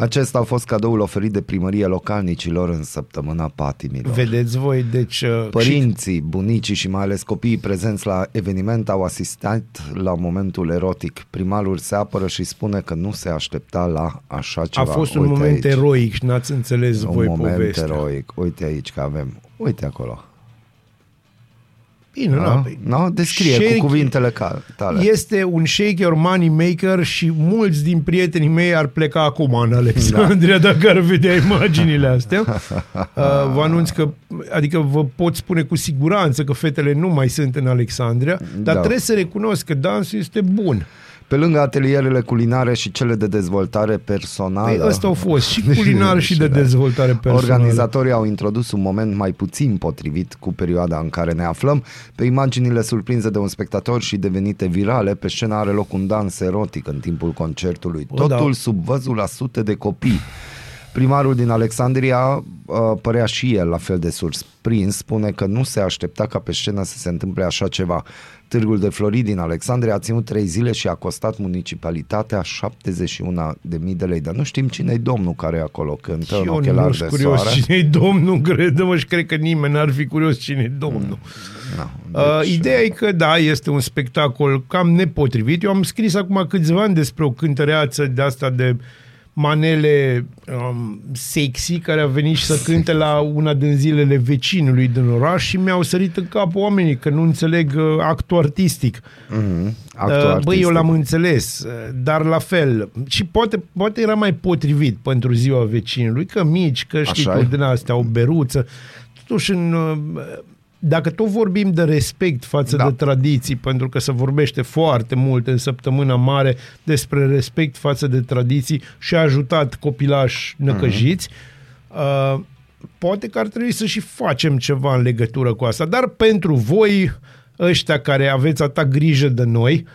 Acesta a fost cadoul oferit de primărie localnicilor în săptămâna patimilor. Vedeți voi, deci... uh, și- Părinții, bunicii și mai ales copiii prezenți la eveniment au asistat la momentul erotic. Primarul se apără și spune că nu se aștepta la așa A ceva. fost un Uite moment aici. eroic și n-ați înțeles Un voi moment povestea. eroic. Uite aici că avem. Uite acolo. Bine, Da? da? No? Descrie Shake- cu cuvintele ca- tale. Este un shake your money maker și mulți din prietenii mei ar pleca acum în Alexandria da. *laughs* dacă ar vedea imaginile astea. Uh, vă anunț că, adică vă pot spune cu siguranță că fetele nu mai sunt în Alexandria, dar Da. trebuie să recunosc că dansul este bun. Pe lângă atelierele culinare și cele de dezvoltare personală, Păi ăsta au fost și *laughs* culinar și de dezvoltare personală. Organizatorii au introdus un moment mai puțin potrivit cu perioada în care ne aflăm. Pe imaginile surprinse de un spectator și devenite virale, pe scenă are loc un dans erotic în timpul concertului. Bă, da. Totul sub văzul la sute de copii. Primarul din Alexandria uh, părea și el la fel de surprins, spune că nu se aștepta ca pe scenă să se întâmple așa ceva. Târgul de flori din Alexandria a ținut trei zile și a costat municipalitatea 71 de mii de lei. Dar nu știm cine e domnul care e acolo, cântă Și în eu nu ochelari de sunt curios soare. cine e domnul, credă-mă, și cred că nimeni n-ar fi curios cine e domnul. Da, Uh, deci, ideea e că, da, este un spectacol cam nepotrivit. Eu am scris acum câțiva ani despre o cântăreață de asta de manele um, sexy care a venit și să cânte la una din zilele vecinului din oraș și mi-au sărit în cap oamenii că nu înțeleg uh, actul artistic. Mhm, actul Uh, Băi, artistic. eu l-am înțeles, uh, dar la fel. Și poate, poate era mai potrivit pentru ziua vecinului, că mici, că știi Așa tu e. din astea, o beruță. Totuși, în, uh, dacă tot vorbim de respect față Da. de tradiții, pentru că se vorbește foarte mult în săptămâna mare despre respect față de tradiții și a ajutat copilași năcăjiți, uh, poate că ar trebui să și facem ceva în legătură cu asta. Dar pentru voi, ăștia care aveți atâta grijă de noi,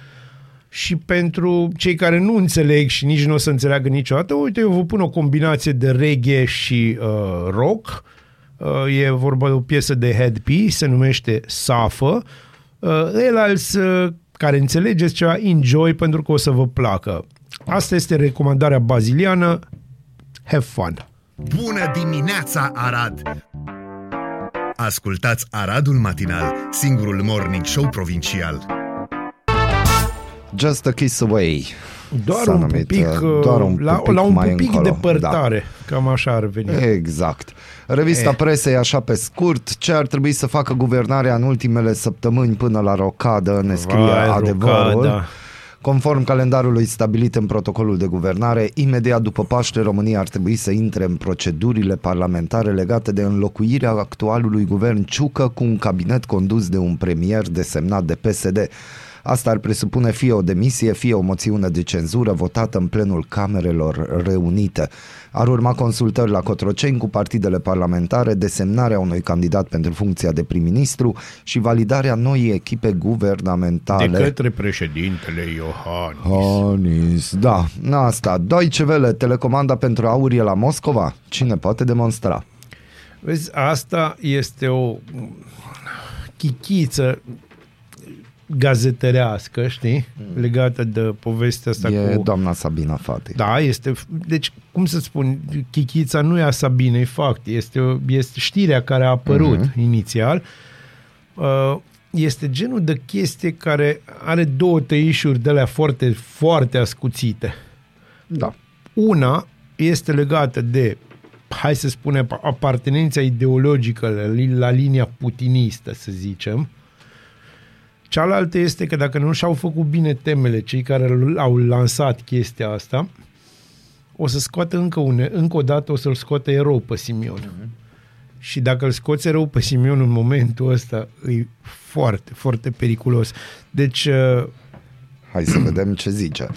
și pentru cei care nu înțeleg și nici nu o să înțeleagă niciodată, uite, eu vă pun o combinație de reggae și uh, rock. Uh, e vorba de o piesă de Headpiece, se numește Safă. Uh, el alți uh, care înțelegeți ceva, enjoy pentru că o să vă placă. Asta este recomandarea baziliană. Have fun! Bună dimineața, Arad! Ascultați Aradul Matinal, singurul morning show provincial. Just a kiss away. Doar S-a un numit, pic, uh, doar un la, pic la un mai pic încolo, depărtare. Cam așa ar veni. Exact. Revista Eh. presei așa pe scurt, ce ar trebui să facă guvernarea în ultimele săptămâni până la rocadă, ne scrie Vai, adevărul. rocada. Conform calendarului stabilit în protocolul de guvernare, imediat după Paște, România ar trebui să intre în procedurile parlamentare legate de înlocuirea actualului guvern Ciucă cu un cabinet condus de un premier desemnat de PSD. Asta ar presupune fie o demisie, fie o moțiune de cenzură votată în plenul Camerelor Reunite. Ar urma consultări la Cotroceni cu partidele parlamentare, desemnarea unui candidat pentru funcția de prim-ministru și validarea noii echipe guvernamentale. De către președintele Iohannis. Hanis, da, asta. Deutsche Welle, telecomanda pentru aurie la Moscova. Cine poate demonstra? Vezi, asta este o chichiță gazetărească, știi? Legată de povestea asta e cu... doamna Sabina Fati. Da, este... Deci, cum să spun, chichița nu e a Sabinei, fapt. Este, o- este știrea care a apărut uh-huh. inițial. Uh, este genul de chestie care are două tăișuri de alea foarte, foarte ascuțite. Da. Una este legată de, hai să spunem, apartenența ideologică la, li- la linia putinistă, să zicem. Cealaltă este că dacă nu și-au făcut bine temele cei care l- au lansat chestia asta, o să scoată încă, une, încă o dată, o să-l scoată erou pe Simion. Uh-huh. Și dacă îl scoți erou pe Simion în momentul ăsta, e foarte, foarte periculos. Deci, uh, Hai să vedem ce zice.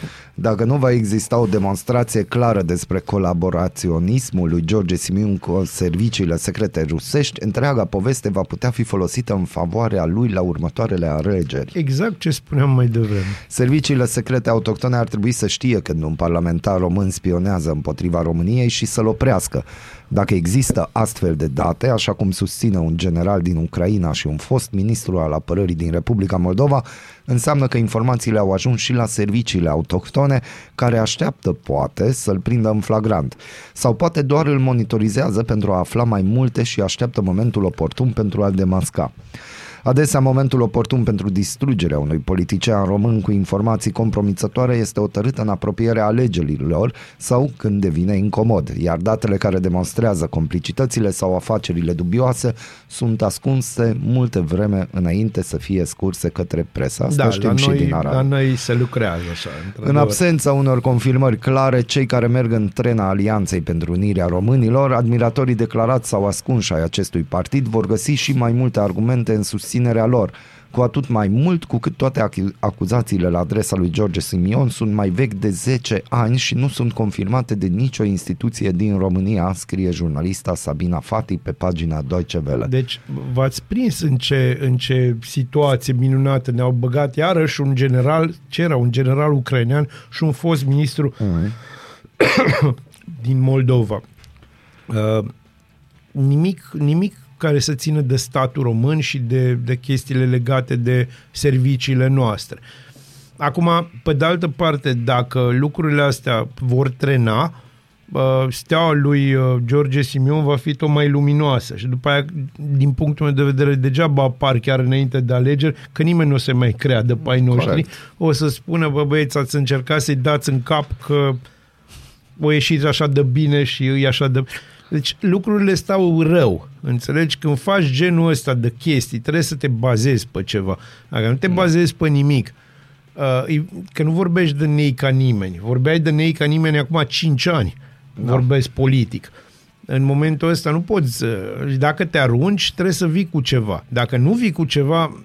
Dacă nu va exista o demonstrație clară despre colaboraționismul lui George Simion cu serviciile secrete rusești, întreaga poveste va putea fi folosită în favoarea lui la următoarele alegeri. Exact ce spuneam mai devreme. Serviciile secrete autohtone ar trebui să știe când un parlamentar român spionează împotriva României și să-l oprească. Dacă există astfel de date, așa cum susține un general din Ucraina și un fost ministru al apărării din Republica Moldova, înseamnă că informațiile au ajuns și la serviciile autohtone, care așteaptă, poate, să-l prindă în flagrant. Sau poate doar îl monitorizează pentru a afla mai multe și așteaptă momentul oportun pentru a-l demasca. Adesea, momentul oportun pentru distrugerea unui politician român cu informații compromițătoare este hotărât în apropierea alegerilor sau când devine incomod, iar datele care demonstrează complicitățile sau afacerile dubioase sunt ascunse multe vreme înainte să fie scurse către presă. Asta da, știm la și noi, din Arad. la noi se lucrează așa. În într-adevăr. absența unor confirmări clare, cei care merg în trena Alianței pentru Unirea Românilor, admiratorii declarați sau ascunși ai acestui partid, vor găsi și mai multe argumente în susținerea lor. Cu atât mai mult cu cât toate acu- acuzațiile la adresa lui George Simion sunt mai vechi de 10 ani și nu sunt confirmate de nicio instituție din România, scrie jurnalista Sabina Fati pe pagina Deutsche Welle. Deci v-ați prins în ce, în ce situație minunată ne-au băgat iarăși un general, ce era, un general ucrainean și un fost ministru *coughs* din Moldova. Uh, nimic, nimic care să țină de statul român și de, de chestiile legate de serviciile noastre. Acum, pe de altă parte, dacă lucrurile astea vor trena, uh, steaua lui uh, George Simion va fi tot mai luminoasă și după aia, din punctul meu de vedere, degeaba apar chiar înainte de alegeri, că nimeni nu o să mai creadă pe ai noștri. Corect. O să spună, bă băieți, ați încercat să-i dați în cap că o ieșiți așa de bine și îi așa de... Deci lucrurile stau rău, înțelegi? Când faci genul ăsta de chestii, trebuie să te bazezi pe ceva. Dacă nu te bazezi pe nimic, uh, e- că nu vorbești de nei ca nimeni, vorbeai de nei ca nimeni acum 5 ani, da. vorbesc politic. În momentul ăsta nu poți, uh, dacă te arunci, trebuie să vii cu ceva. Dacă nu vii cu ceva,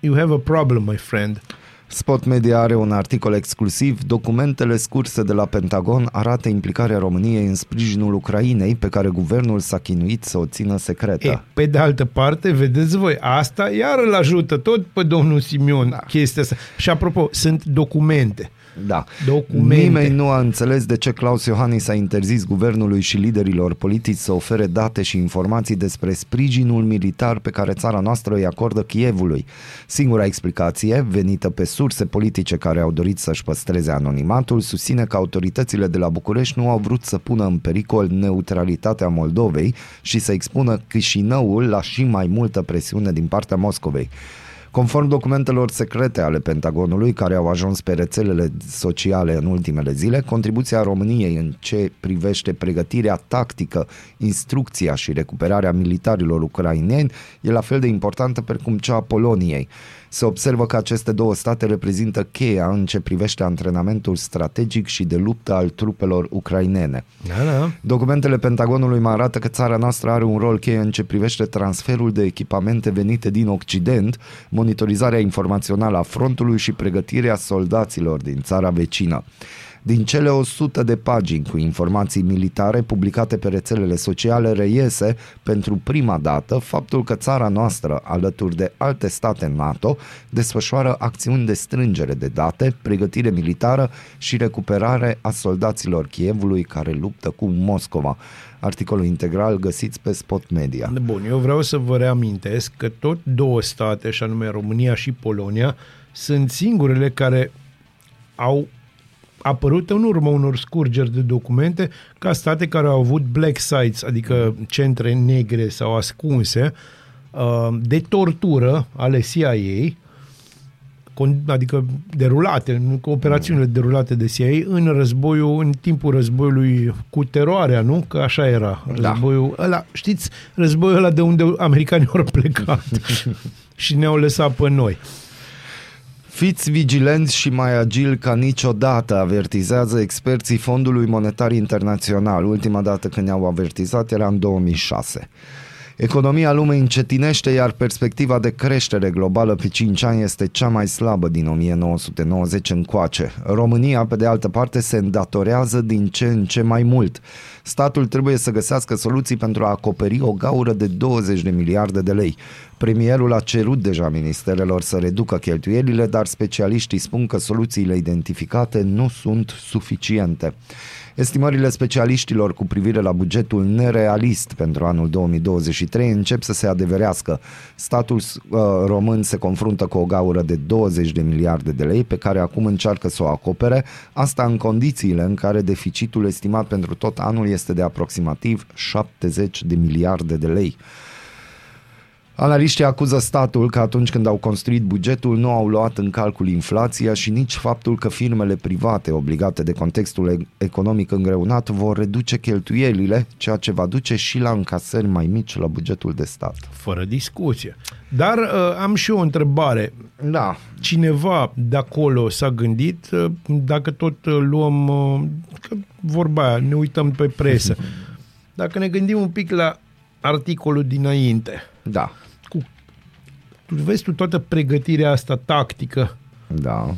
you have a problem, my friend. Spot Media are un articol exclusiv. Documentele scurse de la Pentagon arată implicarea României în sprijinul Ucrainei, pe care guvernul s-a chinuit să o țină secretă. E, pe de altă parte, vedeți voi, asta iar îl ajută tot pe domnul Simion da. chestia asta. Și apropo, sunt documente. Da. Documente. Nimeni nu a înțeles de ce Claus Iohannis a interzis guvernului și liderilor politici să ofere date și informații despre sprijinul militar pe care țara noastră îi acordă Kievului. Singura explicație, venită pe surse politice care au dorit să-și păstreze anonimatul, susține că autoritățile de la București nu au vrut să pună în pericol neutralitatea Moldovei și să expună Chișinăul la și mai multă presiune din partea Moscovei. Conform documentelor secrete ale Pentagonului care au ajuns pe rețelele sociale în ultimele zile, contribuția României în ce privește pregătirea tactică, instrucția și recuperarea militarilor ucraineni e la fel de importantă precum cea a Poloniei. Se observă că aceste două state reprezintă cheia în ce privește antrenamentul strategic și de luptă al trupelor ucrainene. Da, da. Documentele Pentagonului mai arată că țara noastră are un rol cheie în ce privește transferul de echipamente venite din Occident, monitorizarea informațională a frontului și pregătirea soldaților din țara vecină. Din cele 100 de pagini cu informații militare publicate pe rețelele sociale reiese pentru prima dată faptul că țara noastră, alături de alte state NATO, desfășoară acțiuni de strângere de date, pregătire militară și recuperare a soldaților Kievului care luptă cu Moscova. Articolul integral găsiți pe Spot Media. Bun, eu vreau să vă reamintesc că tot două state, și anume România și Polonia, sunt singurele care au apărut în urma unor scurgeri de documente ca state care au avut black sites, adică centre negre sau ascunse uh, de tortură ale CIA, con- adică derulate, nu, cu operațiunile derulate de CIA în războiul, în timpul războiului cu teroarea, nu? Că așa era Da. războiul ăla. Știți, războiul ăla de unde americanii au plecat *laughs* și ne-au lăsat pe noi. Fiți vigilenți și mai agili ca niciodată, avertizează experții Fondului Monetar Internațional. Ultima dată când ne-au avertizat era în 2006. Economia lumii încetinește, iar perspectiva de creștere globală pe 5 ani este cea mai slabă din 1990 încoace. România, pe de altă parte, se îndatorează din ce în ce mai mult. Statul trebuie să găsească soluții pentru a acoperi o gaură de 20 de miliarde de lei. Premierul a cerut deja ministerelor să reducă cheltuielile, dar specialiștii spun că soluțiile identificate nu sunt suficiente. Estimările specialiștilor cu privire la bugetul nerealist pentru anul 2023 încep să se adeverească. Statul uh, român se confruntă cu o gaură de 20 de miliarde de lei pe care acum încearcă să o acopere, asta în condițiile în care deficitul estimat pentru tot anul este de aproximativ 70 de miliarde de lei. Analiștii acuză statul că atunci când au construit bugetul nu au luat în calcul inflația și nici faptul că firmele private obligate de contextul e- economic îngreunat vor reduce cheltuielile, ceea ce va duce și la încasări mai mici la bugetul de stat. Fără discuție. Dar uh, am și eu o întrebare. Da, Cineva de acolo s-a gândit, uh, dacă tot uh, luăm, uh, că vorba aia, ne uităm pe presă, *laughs* dacă ne gândim un pic la articolul dinainte, da, tu vezi tu toată pregătirea asta tactică da,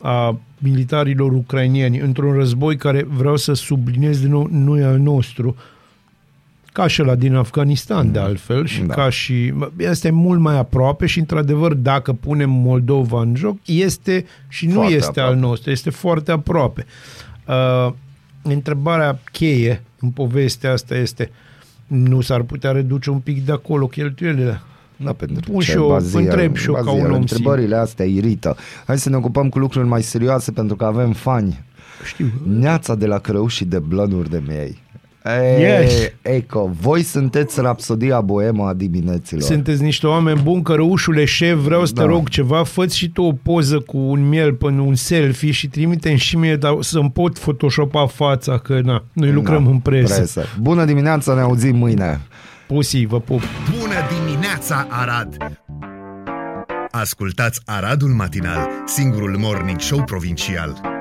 a militarilor ucrainieni într-un război care, vreau să subliniez din nou, nu e al nostru, ca și la din Afganistan, de altfel, și Da. da. ca și... Este mult mai aproape și, într-adevăr, dacă punem Moldova în joc, este și nu Foarte este aproape. al nostru, este foarte aproape. Uh, întrebarea cheie în povestea asta este nu s-ar putea reduce un pic de acolo cheltuielile? Da, pentru Pun ce și eu, Bazil, întreb și eu ca Bazil, un om Întrebările astea irită. Hai să ne ocupăm cu lucruri mai serioase pentru că avem fani. Știu. Neața de la crăuși de blănuri de miei. Ei, Yes. Eco, voi sunteți rapsodia boemă a dimineților. Sunteți niște oameni buni, cărăușule șef, vreau să Da. te rog ceva, fă și tu o poză cu un miel până un selfie și trimite și mie dar să-mi pot photoshopa fața, că na, noi lucrăm Da, în presă. presă. Bună dimineața, ne auzim mâine. Pusi, vă pup. Bună dimineața, Arad! Ascultați Aradul Matinal, singurul morning show provincial.